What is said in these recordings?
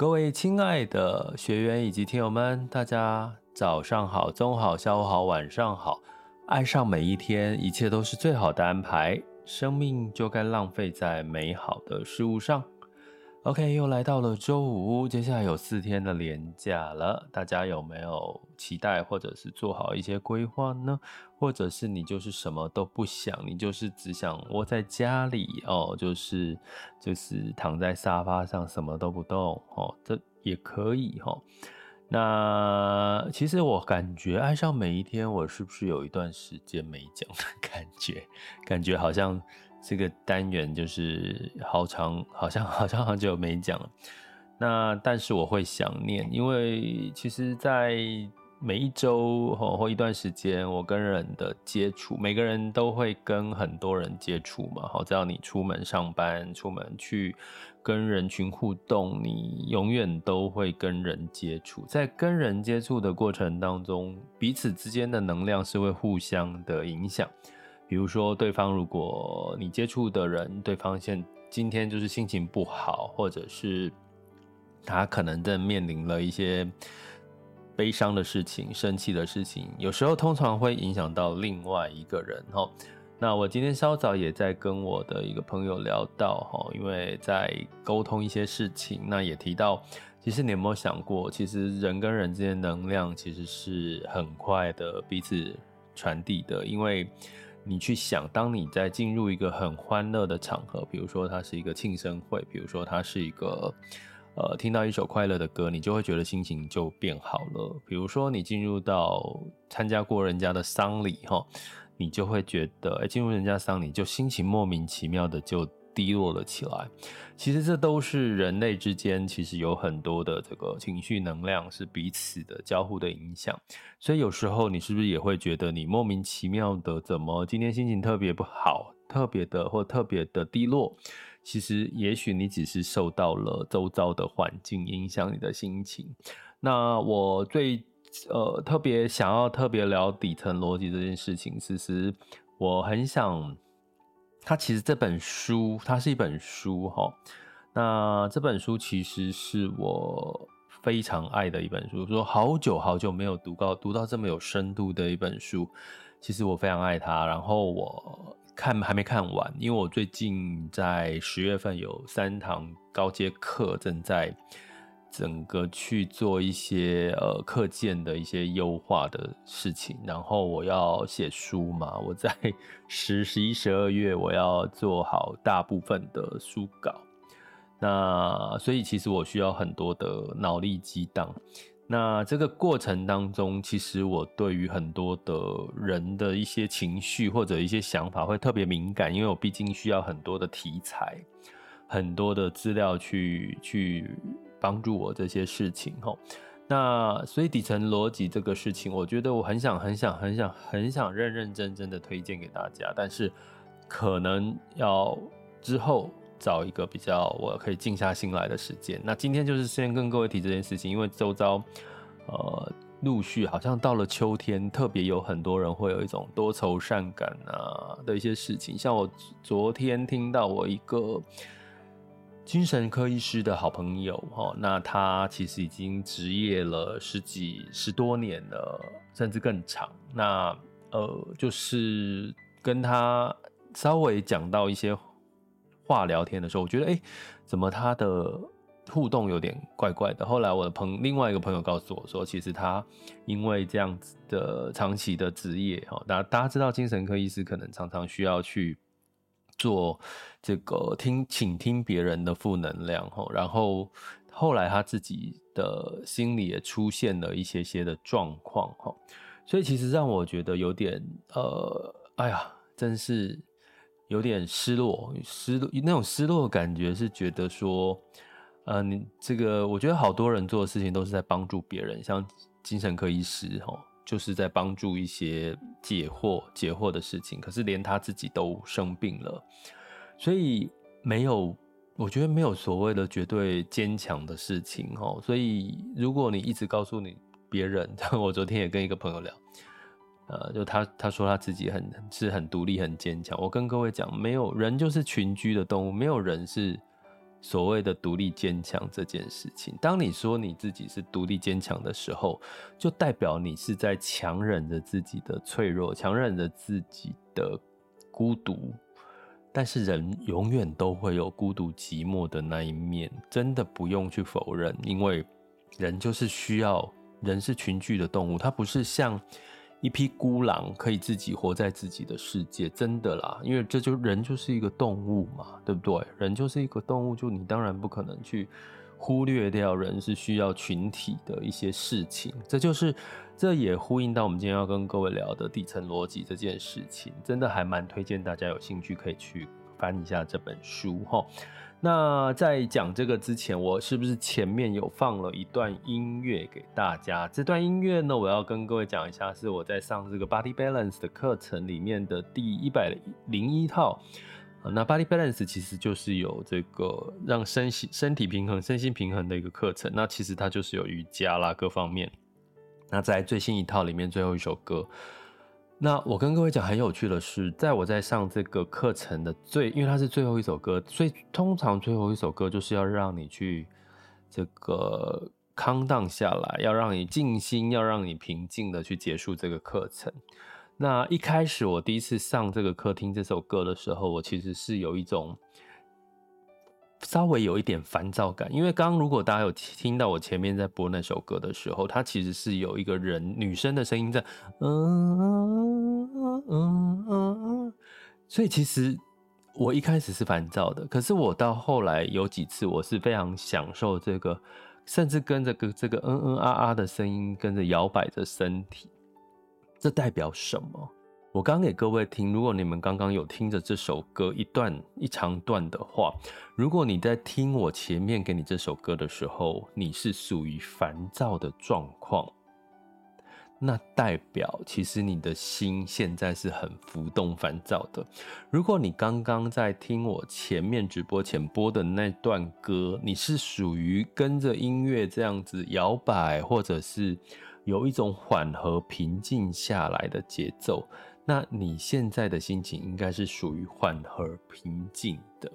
各位亲爱的学员以及听友们，大家早上好、中午好、下午好、晚上好。爱上每一天，一切都是最好的安排。生命就该浪费在美好的事物上。OK，又来到了周五，接下来有四天的连假了，大家有没有期待或者是做好一些规划呢？或者是你就是什么都不想，你就是只想窝在家里哦，就是就是躺在沙发上什么都不动哦，这也可以哦。那其实我感觉爱上每一天，我是不是有一段时间没讲的感觉？感觉好像。这个单元就是好长，好像 好像好久没讲了。那但是我会想念，因为其实，在每一周或一段时间，我跟人的接触，每个人都会跟很多人接触嘛。好，只要你出门上班，出门去跟人群互动，你永远都会跟人接触。在跟人接触的过程当中，彼此之间的能量是会互相的影响。比如说，对方如果你接触的人，对方现今天就是心情不好，或者是他可能正面临了一些悲伤的事情、生气的事情，有时候通常会影响到另外一个人。哈，那我今天稍早也在跟我的一个朋友聊到，哈，因为在沟通一些事情，那也提到，其实你有没有想过，其实人跟人之间能量其实是很快的彼此传递的，因为。你去想，当你在进入一个很欢乐的场合，比如说它是一个庆生会，比如说它是一个，呃，听到一首快乐的歌，你就会觉得心情就变好了。比如说你进入到参加过人家的丧礼，哈，你就会觉得，哎，进入人家丧礼就心情莫名其妙的就。低落了起来，其实这都是人类之间其实有很多的这个情绪能量是彼此的交互的影响，所以有时候你是不是也会觉得你莫名其妙的怎么今天心情特别不好，特别的或特别的低落？其实也许你只是受到了周遭的环境影响你的心情。那我最呃特别想要特别聊底层逻辑这件事情，其实我很想。它其实这本书，它是一本书哈。那这本书其实是我非常爱的一本书，说好久好久没有读到读到这么有深度的一本书，其实我非常爱它。然后我看还没看完，因为我最近在十月份有三堂高阶课正在。整个去做一些呃课件的一些优化的事情，然后我要写书嘛，我在 十、十一、十二月我要做好大部分的书稿，那所以其实我需要很多的脑力激荡。那这个过程当中，其实我对于很多的人的一些情绪或者一些想法会特别敏感，因为我毕竟需要很多的题材，很多的资料去去。帮助我这些事情齁，那所以底层逻辑这个事情，我觉得我很想很想很想很想认认真真的推荐给大家，但是可能要之后找一个比较我可以静下心来的时间。那今天就是先跟各位提这件事情，因为周遭呃陆续好像到了秋天，特别有很多人会有一种多愁善感啊的一些事情，像我昨天听到我一个。精神科医师的好朋友，哈，那他其实已经执业了十几十多年了，甚至更长。那呃，就是跟他稍微讲到一些话聊天的时候，我觉得，哎，怎么他的互动有点怪怪的？后来我的朋另外一个朋友告诉我说，其实他因为这样子的长期的职业，哈，大大家知道，精神科医师可能常常需要去。做这个听，倾听别人的负能量吼，然后后来他自己的心里也出现了一些些的状况吼，所以其实让我觉得有点呃，哎呀，真是有点失落，失落那种失落的感觉是觉得说，呃，你这个我觉得好多人做的事情都是在帮助别人，像精神科医师哈，就是在帮助一些解惑解惑的事情，可是连他自己都生病了，所以没有，我觉得没有所谓的绝对坚强的事情哈。所以如果你一直告诉你别人，我昨天也跟一个朋友聊。呃，就他他说他自己很是很独立很坚强。我跟各位讲，没有人就是群居的动物，没有人是所谓的独立坚强这件事情。当你说你自己是独立坚强的时候，就代表你是在强忍着自己的脆弱，强忍着自己的孤独。但是人永远都会有孤独寂寞的那一面，真的不用去否认，因为人就是需要，人是群居的动物，它不是像。一匹孤狼可以自己活在自己的世界，真的啦，因为这就人就是一个动物嘛，对不对？人就是一个动物，就你当然不可能去忽略掉人是需要群体的一些事情。这就是，这也呼应到我们今天要跟各位聊的底层逻辑这件事情，真的还蛮推荐大家有兴趣可以去翻一下这本书哈。那在讲这个之前，我是不是前面有放了一段音乐给大家？这段音乐呢，我要跟各位讲一下，是我在上这个 Body Balance 的课程里面的第一百零一套。那 Body Balance 其实就是有这个让身心身体平衡、身心平衡的一个课程。那其实它就是有瑜伽啦，各方面。那在最新一套里面，最后一首歌。那我跟各位讲很有趣的是，在我在上这个课程的最，因为它是最后一首歌，所以通常最后一首歌就是要让你去这个康荡下来，要让你静心，要让你平静的去结束这个课程。那一开始我第一次上这个课听这首歌的时候，我其实是有一种。稍微有一点烦躁感，因为刚刚如果大家有听到我前面在播那首歌的时候，它其实是有一个人女生的声音在，嗯嗯嗯嗯，所以其实我一开始是烦躁的，可是我到后来有几次我是非常享受这个，甚至跟着个这个嗯嗯啊啊的声音跟着摇摆着身体，这代表什么？我刚给各位听，如果你们刚刚有听着这首歌一段一长段的话，如果你在听我前面给你这首歌的时候，你是属于烦躁的状况，那代表其实你的心现在是很浮动烦躁的。如果你刚刚在听我前面直播前播的那段歌，你是属于跟着音乐这样子摇摆，或者是有一种缓和平静下来的节奏。那你现在的心情应该是属于缓和平静的，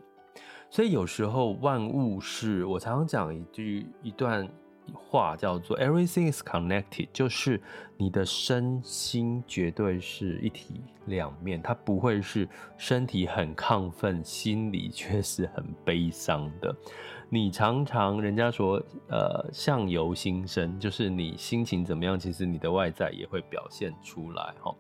所以有时候万物是我常常讲一句一段话叫做 “everything is connected”，就是你的身心绝对是一体两面，它不会是身体很亢奋，心里却是很悲伤的。你常常人家说呃相由心生，就是你心情怎么样，其实你的外在也会表现出来哈。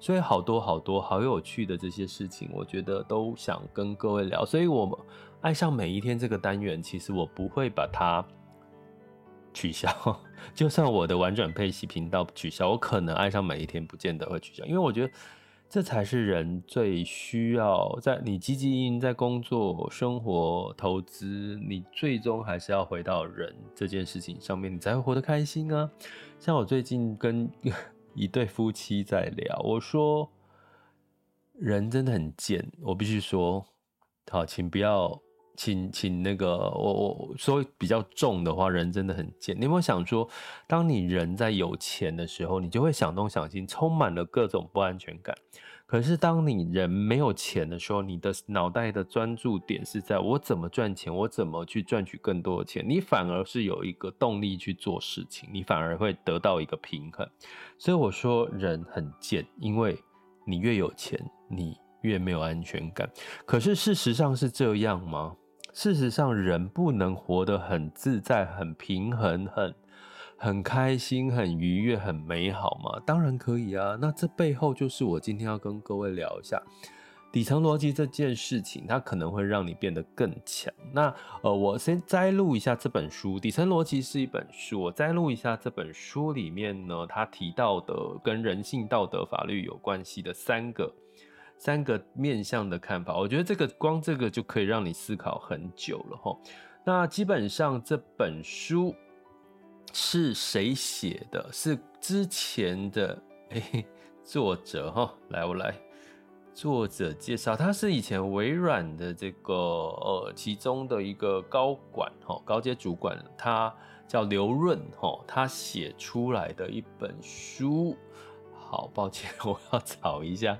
所以好多好多好有趣的这些事情，我觉得都想跟各位聊。所以，我爱上每一天这个单元，其实我不会把它取消。就算我的玩转佩奇频道取消，我可能爱上每一天不见得会取消，因为我觉得这才是人最需要。在你积极在工作、生活、投资，你最终还是要回到人这件事情上面，你才会活得开心啊。像我最近跟。一对夫妻在聊，我说人真的很贱，我必须说，好，请不要，请请那个，我我说比较重的话，人真的很贱。你有没有想说，当你人在有钱的时候，你就会想东想西，充满了各种不安全感。可是，当你人没有钱的时候，你的脑袋的专注点是在我怎么赚钱，我怎么去赚取更多的钱，你反而是有一个动力去做事情，你反而会得到一个平衡。所以我说人很贱，因为你越有钱，你越没有安全感。可是事实上是这样吗？事实上，人不能活得很自在、很平衡、很。很开心、很愉悦、很美好吗？当然可以啊。那这背后就是我今天要跟各位聊一下底层逻辑这件事情，它可能会让你变得更强。那呃，我先摘录一下这本书，《底层逻辑》是一本书。我摘录一下这本书里面呢，他提到的跟人性、道德、法律有关系的三个三个面向的看法。我觉得这个光这个就可以让你思考很久了齁。那基本上这本书是谁写的？是之前的 诶作者哈，来我来。作者介绍，他是以前微软的这个呃其中的一个高管哈，高阶主管，他叫刘润哈，他写出来的一本书。好，抱歉，我要找一下。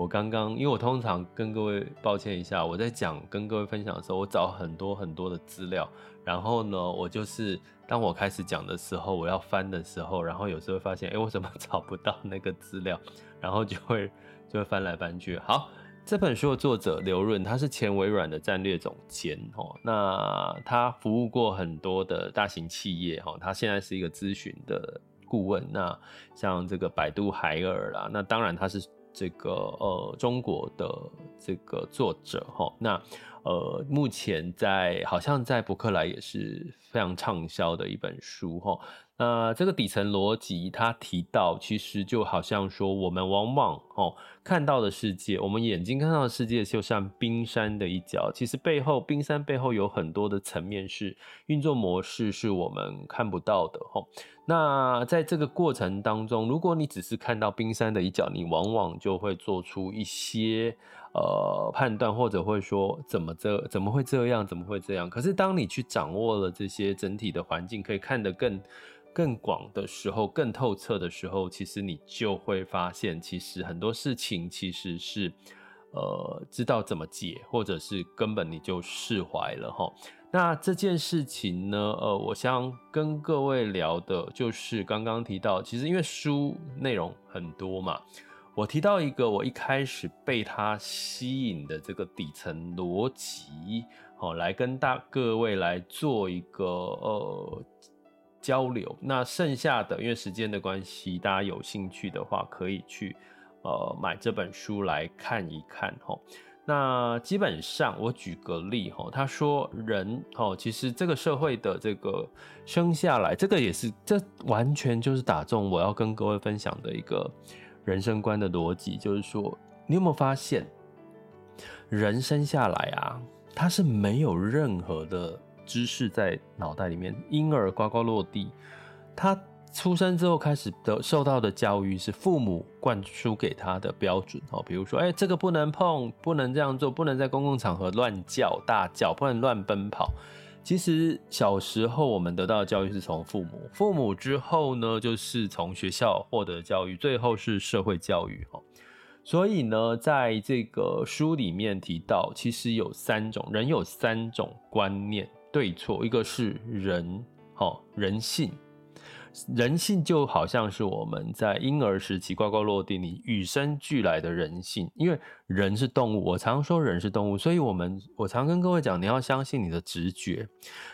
我刚刚，因为我通常跟各位抱歉一下，我在讲跟各位分享的时候，我找很多很多的资料，然后呢，我就是当我开始讲的时候，我要翻的时候，然后有时候会发现，哎，我怎么 找不到那个资料，然后就会。就会翻来翻去。好，这本书的作者刘润，他是前微软的战略总监哦。那他服务过很多的大型企业哦，他现在是一个咨询的顾问。那像这个百度海尔啦，那当然他是这个呃中国的这个作者哈。那呃目前在好像在博客来也是非常畅销的一本书哈。那这个底层逻辑，他提到，其实就好像说，我们往往哦看到的世界，我们眼睛看到的世界，就像冰山的一角。其实背后，冰山背后有很多的层面是运作模式，是我们看不到的。吼，那在这个过程当中，如果你只是看到冰山的一角，你往往就会做出一些呃判断，或者会说怎么这怎么会这样，怎么会这样？可是当你去掌握了这些整体的环境，可以看得更。更广的时候，更透彻的时候，其实你就会发现，其实很多事情其实是，呃，知道怎么解，或者是根本你就释怀了哈。那这件事情呢，呃，我想跟各位聊的就是刚刚提到，其实因为书内容很多嘛，我提到一个我一开始被它吸引的这个底层逻辑，好，来跟大各位来做一个呃。交流，那剩下的因为时间的关系，大家有兴趣的话可以去呃买这本书来看一看哈。那基本上我举个例哈，他说人哦，其实这个社会的这个生下来，这个也是这完全就是打中我要跟各位分享的一个人生观的逻辑，就是说你有没有发现，人生下来啊，他是没有任何的。知识在脑袋里面，婴儿呱呱落地，他出生之后开始的受到的教育是父母灌输给他的标准哦，比如说，哎，这个不能碰，不能这样做，不能在公共场合乱叫大叫，不能乱奔跑。其实小时候我们得到的教育是从父母，父母之后呢，就是从学校获得教育，最后是社会教育哦。所以呢，在这个书里面提到，其实有三种人，有三种观念。对错，一个是人，好人性，人性就好像是我们在婴儿时期呱呱落地，你与生俱来的人性。因为人是动物，我常说人是动物，所以我们我常跟各位讲，你要相信你的直觉，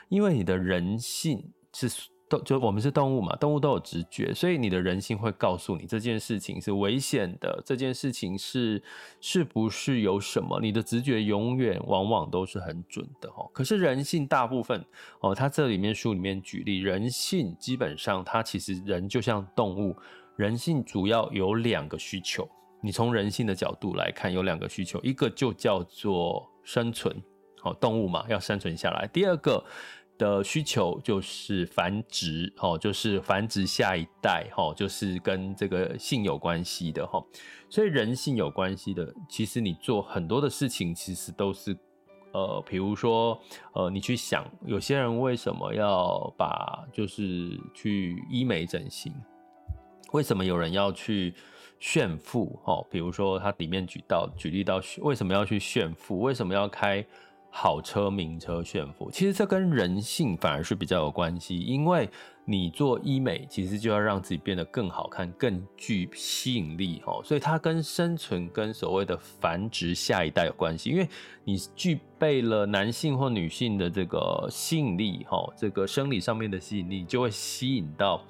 因为你的人性是。都就我们是动物嘛，动物都有直觉，所以你的人性会告诉你这件事情是危险的，这件事情是是不是有什么？你的直觉永远往往都是很准的哈。可是人性大部分哦，他这里面书里面举例，人性基本上它其实人就像动物，人性主要有两个需求。你从人性的角度来看，有两个需求，一个就叫做生存，好，动物嘛，要生存下来。第二个。的需求就是繁殖，哦，就是繁殖下一代，哦，就是跟这个性有关系的，哈，所以人性有关系的，其实你做很多的事情，其实都是，呃，比如说，呃，你去想，有些人为什么要把，就是去医美整形，为什么有人要去炫富，哦，比如说他里面举到举例到，为什么要去炫富，为什么要开？好车、名车、炫富，其实这跟人性反而是比较有关系。因为你做医美，其实就要让自己变得更好看、更具吸引力，哦，所以它跟生存、跟所谓的繁殖下一代有关系。因为你具备了男性或女性的这个吸引力，哈，这个生理上面的吸引力，就会吸引到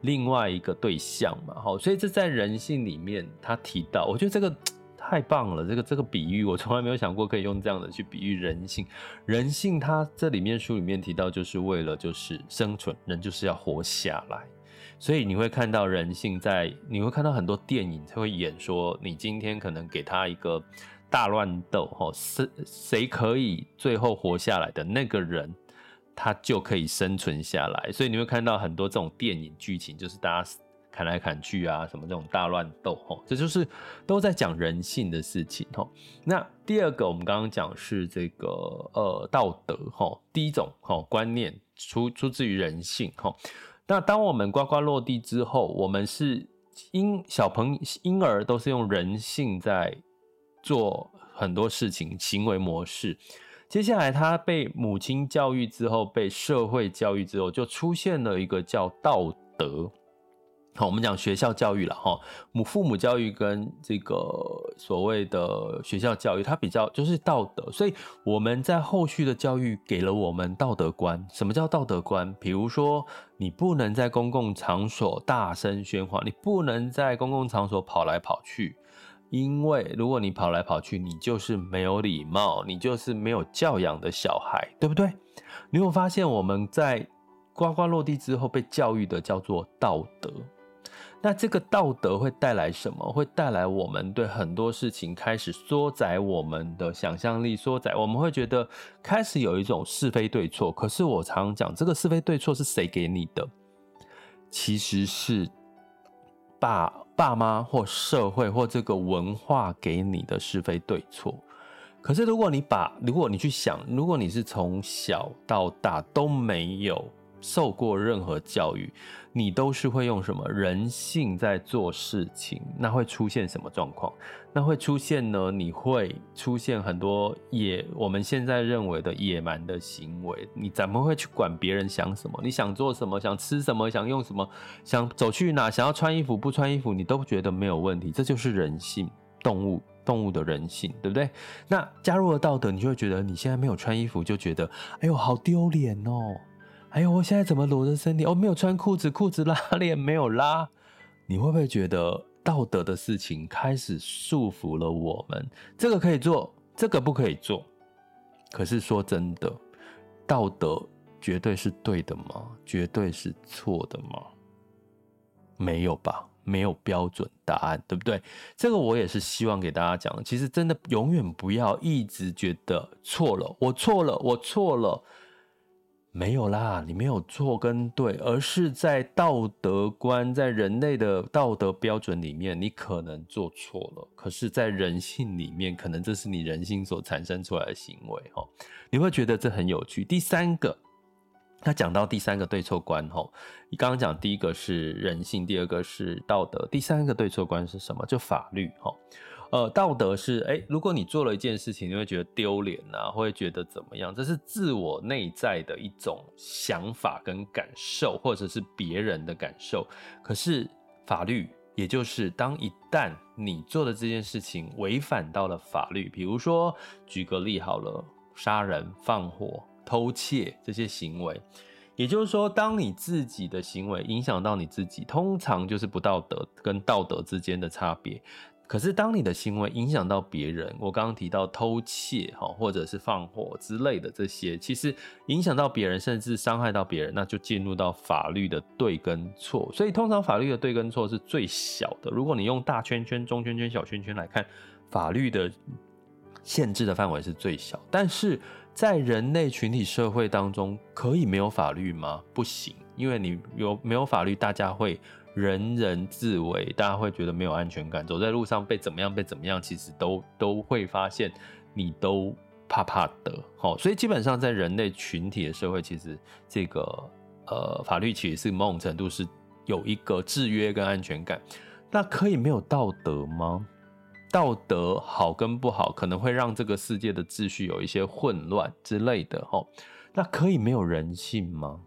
另外一个对象嘛，好，所以这在人性里面，他提到，我觉得这个。太棒了，这个这个比喻 我从来没有想过可以用这样的去比喻人性。人性它这里面书里面提到，就是为了就是生存，人就是要活下来。所以你会看到人性在，你会看到很多电影他会演说，你今天可能给他一个大乱斗，哈，谁谁可以最后活下来的那个人，他就可以生存下来。所以你会看到很多这种电影剧情，就是大家砍来砍去啊，什么这种大乱斗，哦，这就是都在讲人性的事情，哦。那第二个，我们刚刚讲是这个呃道德，哈，第一种哈观念出出自于人性，哈。那当我们呱呱落地之后，我们是婴小朋婴儿都是用人性在做很多事情，行为模式。接下来他被母亲教育之后，被社会教育之后，就出现了一个叫道德。好，我们讲学校教育了哈，母父母教育跟这个所谓的学校教育，它比较就是道德，所以我们在后续的教育给了我们道德观。什么叫道德观？比如说，你不能在公共场所大声喧哗，你不能在公共场所跑来跑去，因为如果你跑来跑去，你就是没有礼貌，你就是没有教养的小孩，对不对？你有发现我们在呱呱落地之后被教育的叫做道德。那这个道德会带来什么？会带来我们对很多事情开始缩窄我们的想象力，缩窄。我们会觉得开始有一种是非对错。可是我常讲，这个是非对错是谁给你的？其实是爸爸妈或社会或这个文化给你的是非对错。可是如果你把，如果你去想，如果你是从小到大都没有。受过任何教育，你都是会用什么人性在做事情？那会出现什么状况？那会出现呢？你会出现很多野，我们现在认为的野蛮的行为。你怎么会去管别人想什么？你想做什么？想吃什么？想用什么？想走去哪？想要穿衣服不穿衣服？你都觉得没有问题。这就是人性，动物动物的人性，对不对？那加入了道德，你就会觉得你现在没有穿衣服，就觉得哎呦好丢脸哦。哎呦，我现在怎么裸着身体？哦、没有穿裤子，裤子拉链没有拉。你会不会觉得道德的事情开始束缚了我们？这个可以做，这个不可以做。可是说真的，道德绝对是对的吗？绝对是错的吗？没有吧，没有标准答案，对不对？这个我也是希望给大家讲。其实真的永远不要一直觉得错了，我错了，我错了。没有啦，你没有错跟对，而是在道德观，在人类的道德标准里面，你可能做错了。可是，在人性里面，可能这是你人性所产生出来的行为，哈，你会觉得这很有趣。第三个，他讲到第三个对错观，哈，你刚刚讲第一个是人性，第二个是道德，第三个对错观是什么？就法律，哈。呃，道德是，诶，如果你做了一件事情，你会觉得丢脸啊，会觉得怎么样？这是自我内在的一种想法跟感受，或者是别人的感受。可是法律，也就是当一旦你做的这件事情违反到了法律，比如说举个例好了，杀人、放火、偷窃这些行为，也就是说，当你自己的行为影响到你自己，通常就是不道德跟道德之间的差别。可是，当你的行为影响到别人，我刚刚提到偷窃哈，或者是放火之类的这些，其实影响到别人，甚至伤害到别人，那就进入到法律的对跟错。所以，通常法律的对跟错是最小的。如果你用大圈圈、中圈圈、小圈圈来看，法律的限制的范围是最小。但是在人类群体社会当中，可以没有法律吗？不行，因为你有没有法律，大家会。人人自危，大家会觉得没有安全感。走在路上被怎么样，被怎么样，其实都都会发现你都怕怕的。好，所以基本上在人类群体的社会，其实这个呃法律其实是某种程度是有一个制约跟安全感。那可以没有道德吗？道德好跟不好，可能会让这个世界的秩序有一些混乱之类的。哈，那可以没有人性吗？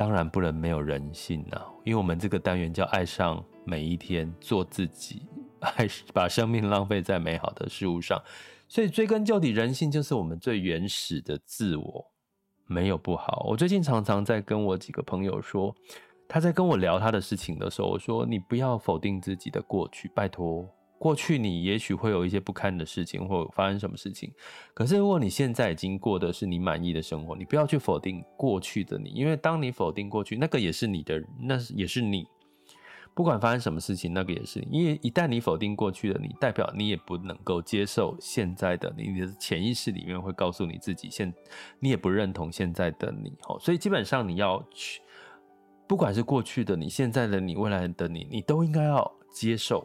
当然不能没有人性呐，因为我们这个单元叫爱上每一天，做自己，爱把生命浪费在美好的事物上，所以追根究底，人性就是我们最原始的自我，没有不好。我最近常常在跟我几个朋友说，他在跟我聊他的事情的时候，我说你不要否定自己的过去，拜托。过去你也许会有一些不堪的事情，或发生什么事情。可是如果你现在已经过的是你满意的生活，你不要去否定过去的你，因为当你否定过去，那个也是你的，那也是你。不管发生什么事情，那个也是，因为一旦你否定过去的你，代表你也不能够接受现在的你，你的潜意识里面会告诉你自己现，你也不认同现在的你，吼，所以基本上你要去，不管是过去的你、现在的你、未来的你，你都应该要接受。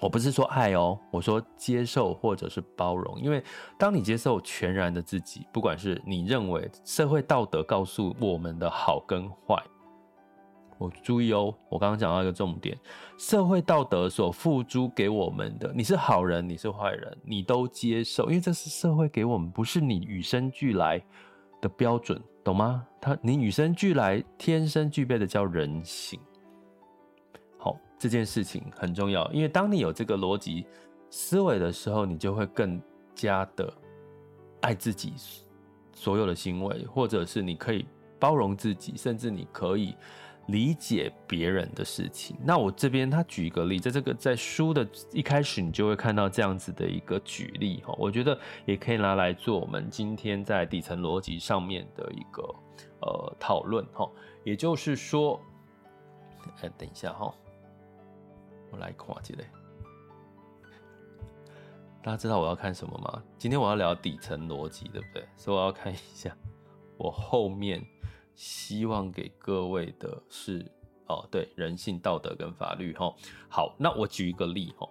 我不是说爱哦，我说接受或者是包容，因为当你接受全然的自己，不管是你认为社会道德告诉我们的好跟坏，我注意哦，我刚刚讲到一个重点，社会道德所付诸给我们的，你是好人，你是坏人，你都接受，因为这是社会给我们，不是你与生俱来的标准，懂吗？他你与生俱来天生具备的叫人性。这件事情很重要，因为当你有这个逻辑思维的时候，你就会更加的爱自己所有的行为，或者是你可以包容自己，甚至你可以理解别人的事情。那我这边他举一个例，在这个在书的一开始，你就会看到这样子的一个举例哈，我觉得也可以拿来做我们今天在底层逻辑上面的一个呃讨论哈。也就是说，哎，等一下哈。我来看一下，大家知道我要看什么吗？今天我要聊底层逻辑，对不对？所以我要看一下，我后面希望给各位的是哦，对，人性、道德跟法律哈。好，那我举一个例哈，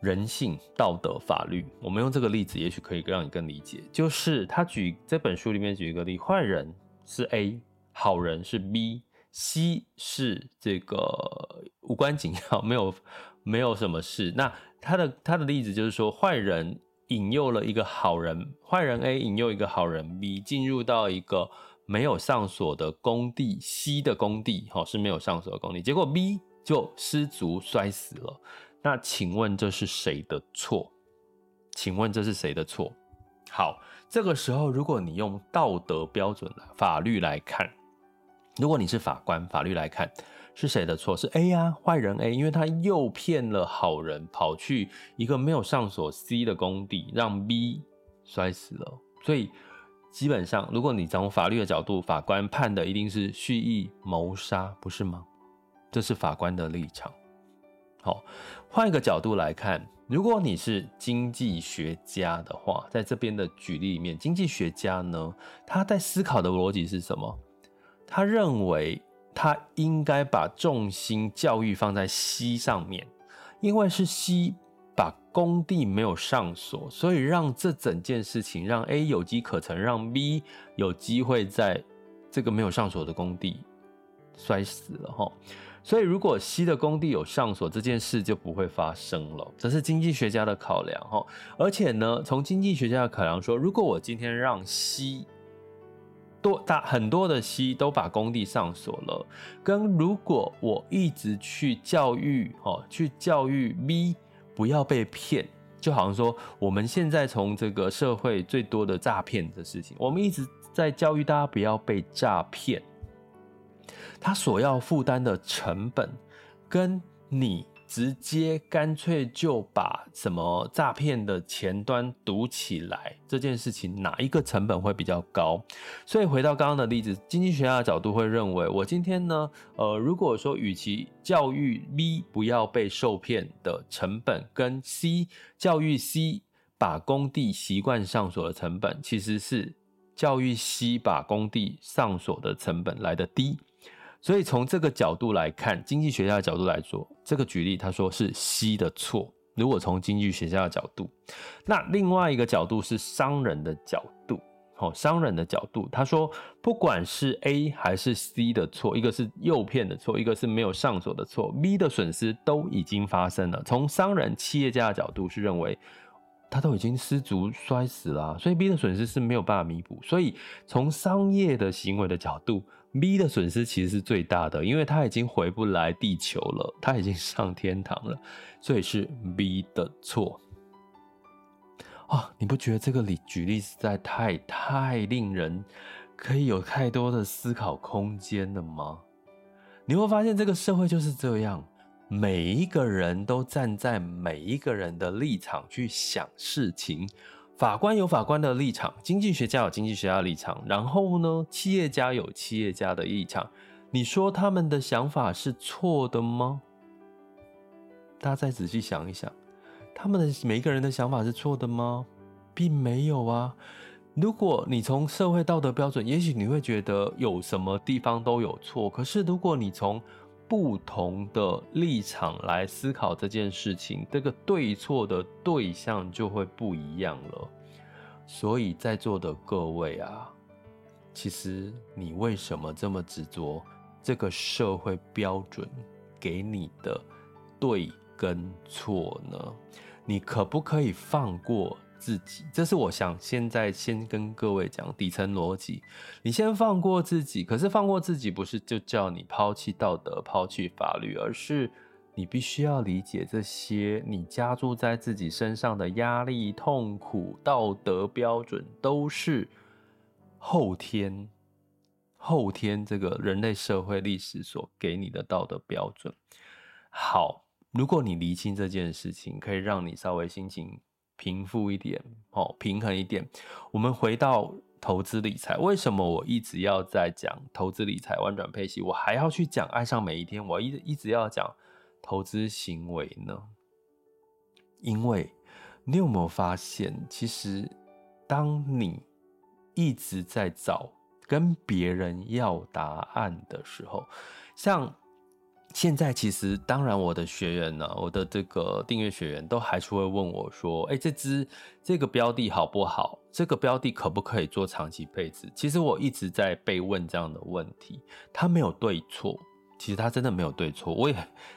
人性、道德、法律，我们用这个例子，也许可以让你更理解。就是他举这本书里面举一个例，坏人是 A，好人是 B。C 是这个无关紧要，没有没有什么事。那他的他的例子就是说，坏人引诱了一个好人，坏人 A 引诱一个好人 B 进入到一个没有上锁的工地，C 的工地哈是没有上锁的工地，结果 B 就失足摔死了。那请问这是谁的错？请问这是谁的错？好，这个时候如果你用道德标准法律来看。如果你是法官，法律来看是谁的错？是 A 呀，坏人 A，因为他诱骗了好人，跑去一个没有上锁 C 的工地，让 B 摔死了。所以基本上，如果你从法律的角度，法官判的一定是蓄意谋杀，不是吗？这是法官的立场。好，换一个角度来看，如果你是经济学家的话，在这边的举例里面，经济学家呢，他在思考的逻辑是什么？他认为他应该把重心教育放在 C 上面，因为是 C 把工地没有上锁，所以让这整件事情让 A 有机可乘，让 B 有机会在这个没有上锁的工地摔死了哈。所以如果 C 的工地有上锁，这件事就不会发生了。这是经济学家的考量哈。而且呢，从经济学家的考量说，如果我今天让 C 多大很多的 C 都把工地上锁了，跟如果我一直去教育哦，去教育 B 不要被骗，就好像说我们现在从这个社会最多的诈骗的事情，我们一直在教育大家不要被诈骗，他所要负担的成本跟你。直接干脆就把什么诈骗的前端堵起来，这件事情哪一个成本会比较高？所以回到刚刚的例子，经济学家的角度会认为，我今天呢，呃，如果说与其教育 B 不要被受骗的成本，跟 C 教育 C 把工地习惯上锁的成本，其实是教育 C 把工地上锁的成本来的低。所以从这个角度来看，经济学家的角度来说，这个举例他说是 C 的错。如果从经济学家的角度，那另外一个角度是商人的角度。好，商人的角度，他说不管是 A 还是 C 的错，一个是诱骗的错，一个是没有上锁的错，B 的损失都已经发生了。从商人、企业家的角度是认为。他都已经失足摔死了，所以 B 的损失是没有办法弥补。所以从商业的行为的角度，B 的损失其实是最大的，因为他已经回不来地球了，他已经 上天堂了，所以是 B 的错。啊，你不觉得这个例举例实在太太令人可以有太多的思考空间了吗？你会发现这个社会就是这样。每一个人都站在每一个人的立场去想事情，法官有法官的立场，经济学家有经济学家的立场，然后呢，企业家有企业家的立场，你说他们的想法是错的吗？大家再仔细想一想，他们的每一个人的想法是错的吗？并没有啊。如果你从社会道德标准，也许你会觉得有什么地方都有错。可是如果你从不同的立场来思考这件事情，这个对错的对象就会不一样了。所以在座的各位啊，其实你为什么这么执着这个社会标准给你的对跟错呢？你可不可以放过自己，这是我想现在先跟各位讲底层逻辑。你先放过自己，可是放过自己不是就叫你抛弃道德、抛弃法律，而是你必须要理解这些你加注在自己身上的压力、痛苦、道德标准，都是后天、后天这个人类社会历史所给你的道德标准。好，如果你厘清这件事情，可以让你稍微心情。平复一点，哦，平衡一点。我们回到投资理财，为什么我一直要在讲投资理财、玩转配息，我还要去讲爱上每一天，我一一直要讲投资行为呢？因为你有没有发现，其实当你一直在找跟别人要答案的时候，像。现在其实，当然，我的学员呢，我的这个订阅学员都还是会问我说：“哎，这支这个标的好不好？这个标的可不可以做长期配置？”其实我一直在被问这样的问题，它没有对错。其实它真的没有对错，我也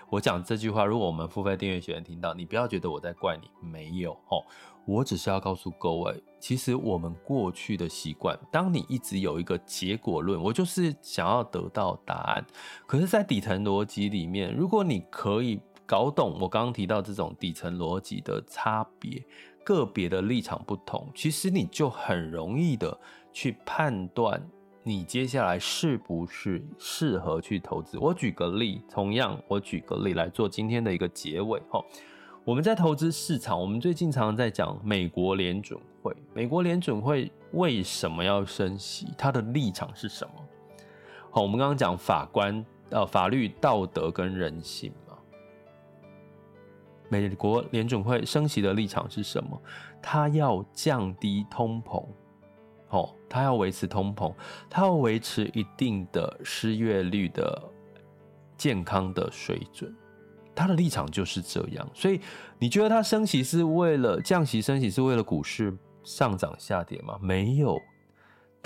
我讲这句话，如果我们付费订阅学员听到，你不要觉得我在怪你，没有哦，我只是要告诉各位，其实我们过去的习惯，当你一直有一个结果论，我就是想要得到答案，可是，在底层逻辑里面，如果你可以搞懂我刚刚提到这种底层逻辑的差别，个别的立场不同，其实你就很容易的去判断。你接下来是不是适合去投资？我举个例，同样我举个例来做今天的一个结尾哈。我们在投资市场，我们最近常常在讲美国联准会。美国联准会为什么要升息？它的立场是什么？好，我们刚刚讲法官呃法律、道德跟人性嘛。美国联准会升息的立场是什么？它要降低通膨。哦，它要维持通膨，它要维持一定的失业率的健康的水准，他的立场就是这样。所以你觉得他升息是为了降息？升息是为了股市上涨下跌吗？没有。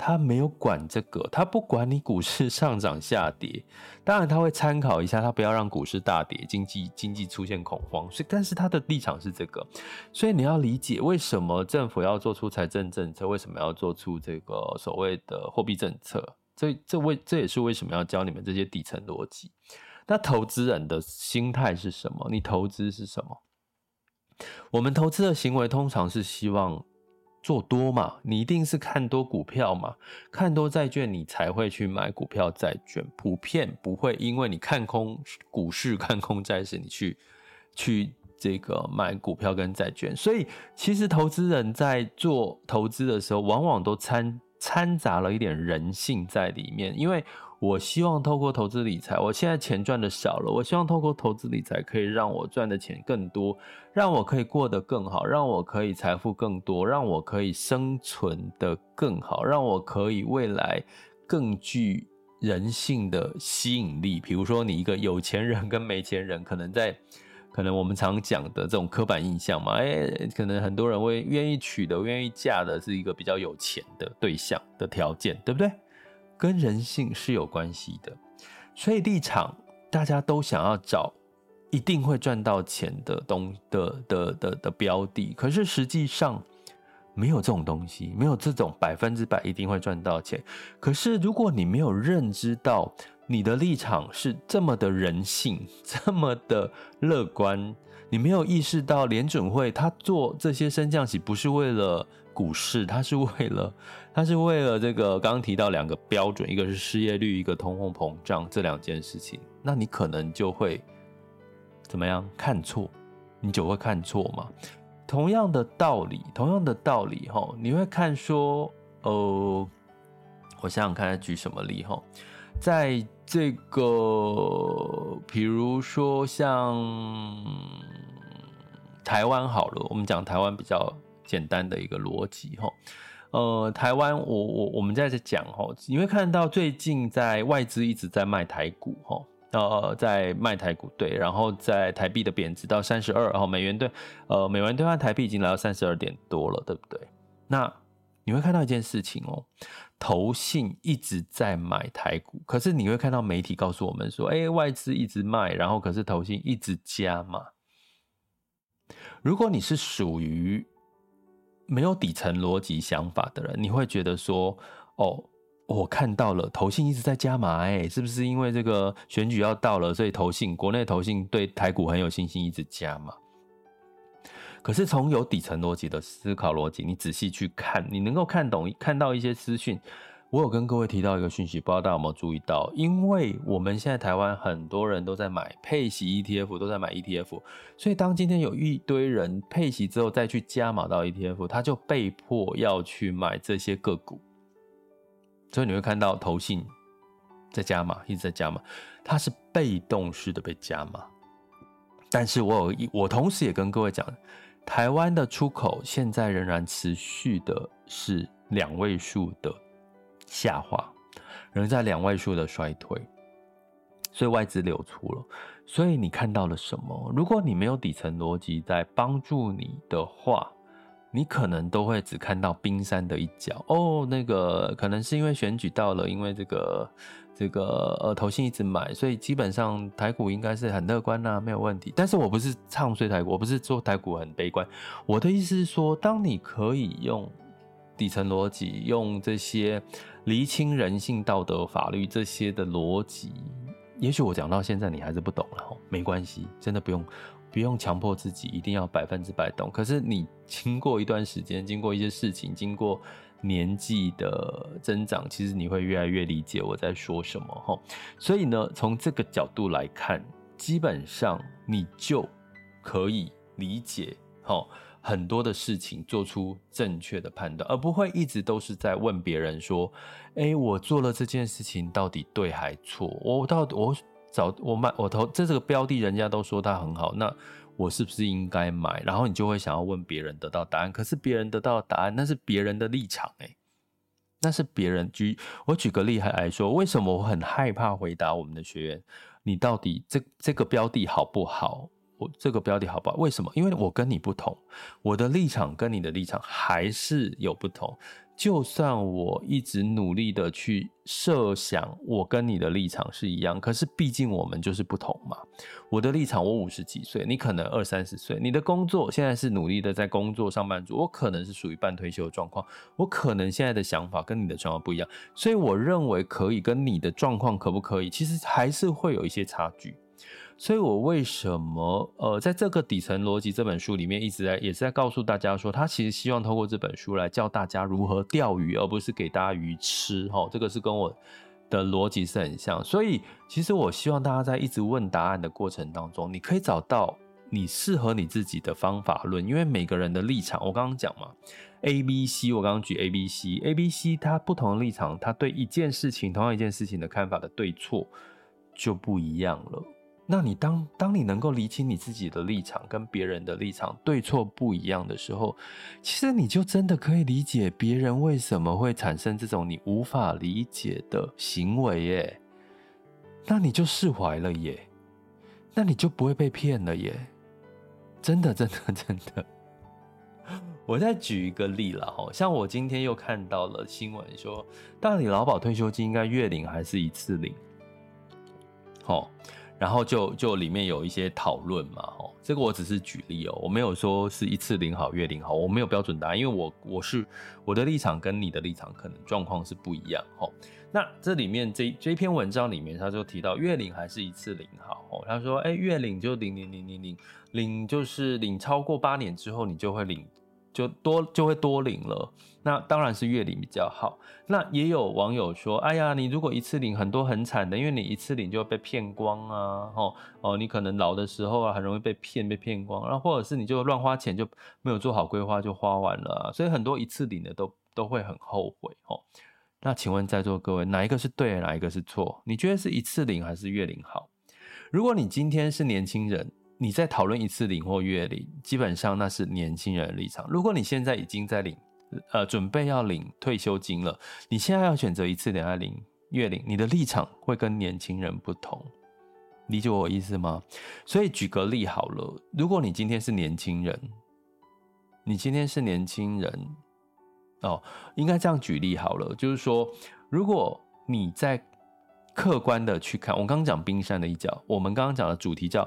他没有管这个，他不管你股市上涨下跌，当然他会参考一下，他不要让股市大跌，经济经济出现恐慌。所以，但是他的立场是这个，所以你要理解为什么政府要做出财政政策，为什么要做出这个所谓的货币政策，这这为这也是为什么要教你们这些底层逻辑。那投资人的心态是什么？你投资是什么？我们投资的行为通常是希望。做多嘛，你一定是看多股票嘛，看多债券，你才会去买股票债券。普遍不会因为你看空股市、看空债市，你去去这个买股票跟债券。所以，其实投资人在做投资的时候，往往都掺掺杂了一点人性在里面，因为。我希望透过投资理财，我现在钱赚的少了，我希望透过投资理财可以让我赚的钱更多，让我可以过得更好，让我可以财富更多，让我可以生存的更好，让我可以未来更具人性的吸引力。比如说，你一个有钱人跟没钱人，可能在可能我们常讲的这种刻板印象嘛，诶，可能很多人会愿意娶的、愿意嫁的是一个比较有钱的对象的条件，对不对？跟人性是有关系的，所以立场大家都想要找一定会赚到钱的东的的的的标的，可是实际上没有这种东西，没有这种百分之百一定会赚到钱。可是如果你没有认知到你的立场是这么的人性，这么的乐观，你没有意识到联准会他做这些升降息不是为了。股市，它是为了，它是为了这个刚刚提到两个标准，一个是失业率，一个通货膨胀这两件事情，那你可能就会怎么样看错，你就会看错嘛。同样的道理，同样的道理哈，你会看说，呃，我想想看，举什么例哈？在这个，比如说像台湾好了，我们讲台湾比较简单的一个逻辑哈。呃，台湾我我我们在这讲哈，你会看到最近在外资一直在卖台股哈，呃，在卖台股对，然后在台币的贬值到三十二，然后美元兑呃美元兑换台币已经来到三十二点多了，对不对？那你会看到一件事情哦，投信一直在买台股，可是你会看到媒体告诉我们说，哎，外资一直卖，然后可是投信一直加嘛。如果你是属于没有底层逻辑想法的人，你会觉得说，哦，我看到了投信一直在加码，哎，是不是因为这个选举要到了，所以投信国内投信对台股很有信心，一直加码？可是从有底层逻辑的思考逻辑，你仔细去看，你能够看懂、看到一些资讯。我有跟各位提到一个讯息，不知道大家有没有注意到？因为我们现在台湾很多人都在买配息 ETF，都在买 ETF，所以当今天有一堆人配息之后再去加码到 ETF，他就被迫要去买这些个股。所以你会看到投信在加码，一直在加码，它是被动式的被加码。但是我有一，我同时也跟各位讲。台湾的出口现在仍然持续的是两位数的下滑，仍在两位数的衰退，所以外资流出了。所以你看到了什么？如果你没有底层逻辑在帮助你的话，你可能都会只看到冰山的一角。哦，那个可能是因为选举到了，因为这个。这个呃，投信一直买，所以基本上台股应该是很乐观呐、啊，没有问题。但是我不是唱衰台股，我不是说台股很悲观。我的意思是说，当你可以用底层逻辑，用这些厘清人性、道德、法律这些的逻辑，也许我讲到现在你还是不懂了，没关系，真的不用不用强迫自己一定要百分之百懂。可是你经过一段时间，经过一些事情，经过。年纪的增长，其实你会越来越理解我在说什么哈。所以呢，从这个角度来看，基本上你就可以理解哈很多的事情，做出正确的判断，而不会一直都是在问别人说：“诶，我做了这件事情到底对还错？我到底我找我买我投这这个标的，人家都说它很好，那。”我是不是应该买？然后你就会想要问别人得到答案，可是别人得到的答案那是别人的立场诶，那是别人举。我举个例子来说，为什么我很害怕回答我们的学员？你到底这这个标的好不好？我这个标题好不好？为什么？因为我跟你不同，我的立场跟你的立场还是有不同。就算我一直努力的去设想，我跟你的立场是一样，可是毕竟我们就是不同嘛。我的立场，我五十几岁，你可能二三十岁。你的工作现在是努力的在工作上班族，我可能是属于半退休的状况，我可能现在的想法跟你的状况不一样，所以我认为可以跟你的状况可不可以，其实还是会有一些差距。所以，我为什么呃，在这个底层逻辑这本书里面，一直在也是在告诉大家说，他其实希望透过这本书来教大家如何钓鱼，而不是给大家鱼吃。齁，这个是跟我的逻辑是很像。所以，其实我希望大家在一直问答案的过程当中，你可以找到你适合你自己的方法论。因为每个人的立场，我刚刚讲嘛，A、B、C，我刚刚举 A、B、C，A、A、B、C，它不同的立场，它对一件事情，同样一件事情的看法的对错就不一样了。那你当当你能够理清你自己的立场跟别人的立场对错不一样的时候，其实你就真的可以理解别人为什么会产生这种你无法理解的行为耶。那你就释怀了耶，那你就不会被骗了耶。真的，真的，真的。我再举一个例了哈，像我今天又看到了新闻说，大理劳保退休金应该月领还是一次领？好。然后就就里面有一些讨论嘛，吼，这个我只是举例哦，我没有说是一次领好月领好，我没有标准答案，因为我我是我的立场跟你的立场可能状况是不一样，吼。那这里面这这篇文章里面，他就提到月领还是一次领好，哦，他说，哎，月领就领领领领领领，就是领超过八年之后，你就会领。就多就会多领了，那当然是月领比较好。那也有网友说：“哎呀，你如果一次领很多很惨的，因为你一次领就会被骗光啊，哦哦，你可能老的时候啊很容易被骗被骗光，然后或者是你就乱花钱就没有做好规划就花完了，所以很多一次领的都都会很后悔哦。那请问在座各位，哪一个是对，哪一个是错？你觉得是一次领还是月领好？如果你今天是年轻人，你在讨论一次领或月领，基本上那是年轻人的立场。如果你现在已经在领，呃，准备要领退休金了，你现在要选择一次领还是领月领，你的立场会跟年轻人不同。理解我意思吗？所以举个例好了，如果你今天是年轻人，你今天是年轻人。哦，应该这样举例好了，就是说，如果你在客观的去看，我刚刚讲冰山的一角，我们刚刚讲的主题叫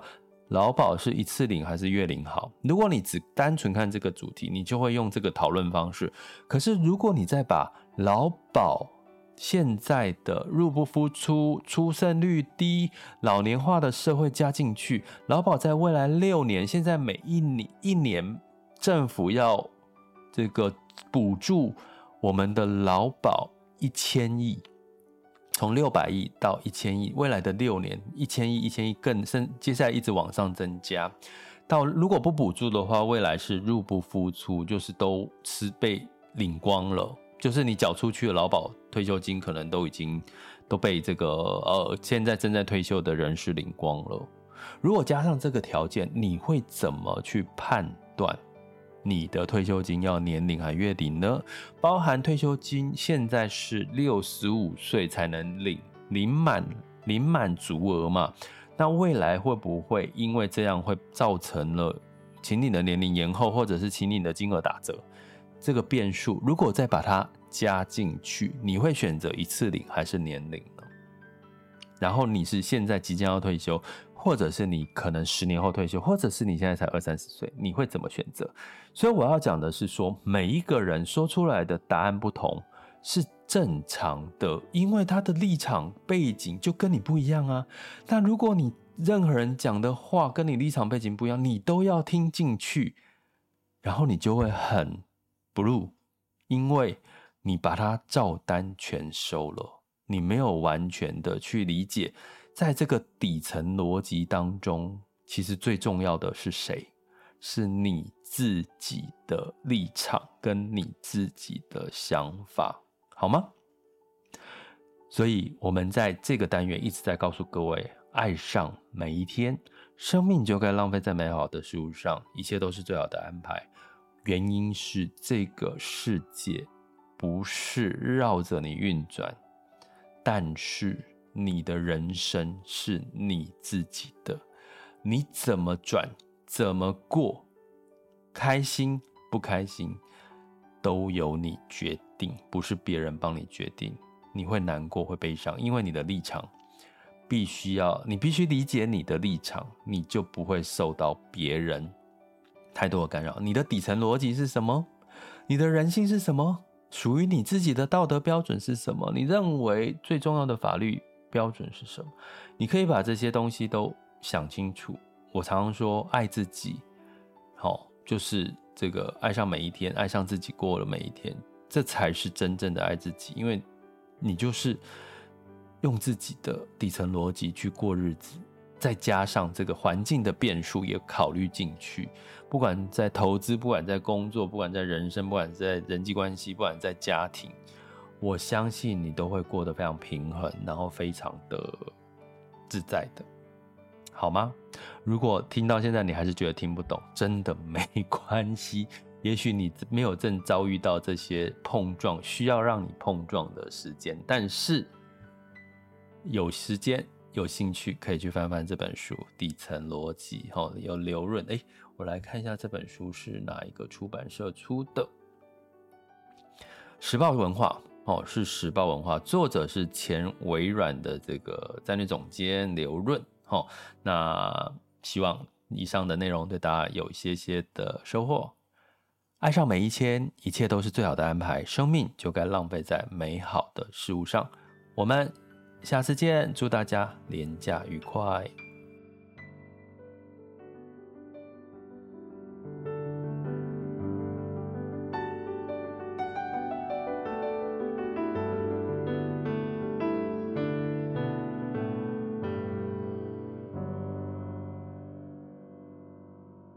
劳保是一次领还是月领好？如果你只单纯看这个主题，你就会用这个讨论方式。可是如果你再把劳保现在的入不敷出、出生率低、老年化的社会加进去，劳保在未来六年，现在每一年一年政府要这个。补助我们的劳保一千亿，从六百亿到一千亿，未来的六年一千亿、一千亿更深，接下来一直往上增加。到如果不补助的话，未来是入不敷出，就是都是被领光了，就是你缴出去的劳保退休金可能都已经都被这个呃现在正在退休的人士领光了。如果加上这个条件，你会怎么去判断？你的退休金要年龄还月领呢？包含退休金现在是六十五岁才能领，领满领满足额嘛？那未来会不会因为这样会造成了请你的年龄延后，或者是请你的金额打折？这个变数如果再把它加进去，你会选择一次领还是年领呢？然后你是现在即将要退休，或者是你可能十年后退休，或者是你现在才二三十岁，你会怎么选择？所以我要讲的是说，每一个人说出来的答案不同是正常的，因为他的立场背景就跟你不一样啊。但如果你任何人讲的话跟你立场背景不一样，你都要听进去，然后你就会很 blue，因为你把它照单全收了，你没有完全的去理解。在这个底层逻辑当中，其实最重要的是谁？是你自己的立场跟你自己的想法，好吗？所以我们在这个单元一直在告诉各位：爱上每一天，生命就该浪费在美好的事物上，一切都是最好的安排。原因是这个世界不是绕着你运转，但是。你的人生是你自己的，你怎么转，怎么过，开心不开心，都由你决定，不是别人帮你决定。你会难过，会悲伤，因为你的立场必须要，你必须理解你的立场，你就不会受到别人太多的干扰。你的底层逻辑是什么？你的人性是什么？属于你自己的道德标准是什么？你认为最重要的法律标准是什么？你可以把这些东西都想清楚。我常常说，爱自己，好，就是这个爱上每一天，爱上自己过了每一天，这才是真正的爱自己。因为你就是用自己的底层逻辑去过日子，再加上这个环境的变数也考虑进去。不管在投资，不管在工作，不管在人生，不管在人际关系，不管在家庭。我相信你都会过得非常平衡，然后非常的自在的，好吗？如果听到现在你还是觉得听不懂，真的没 关系。也许你没有正遭遇到这些碰撞，需要让你碰撞的时间，但是有时间有兴趣可以去翻翻这本书《底层逻辑》哈，有刘润。哎，我来看一下这本书是哪一个出版社出的，《时报文化》。哦，是时报文化，作者是前微软的这个战略总监刘润。哦，那希望以上的内容对大家有一些些的收获。爱上每一天，一切都是最好的安排，生命就该浪费在美好的事物上。我们下次见，祝大家廉价愉快。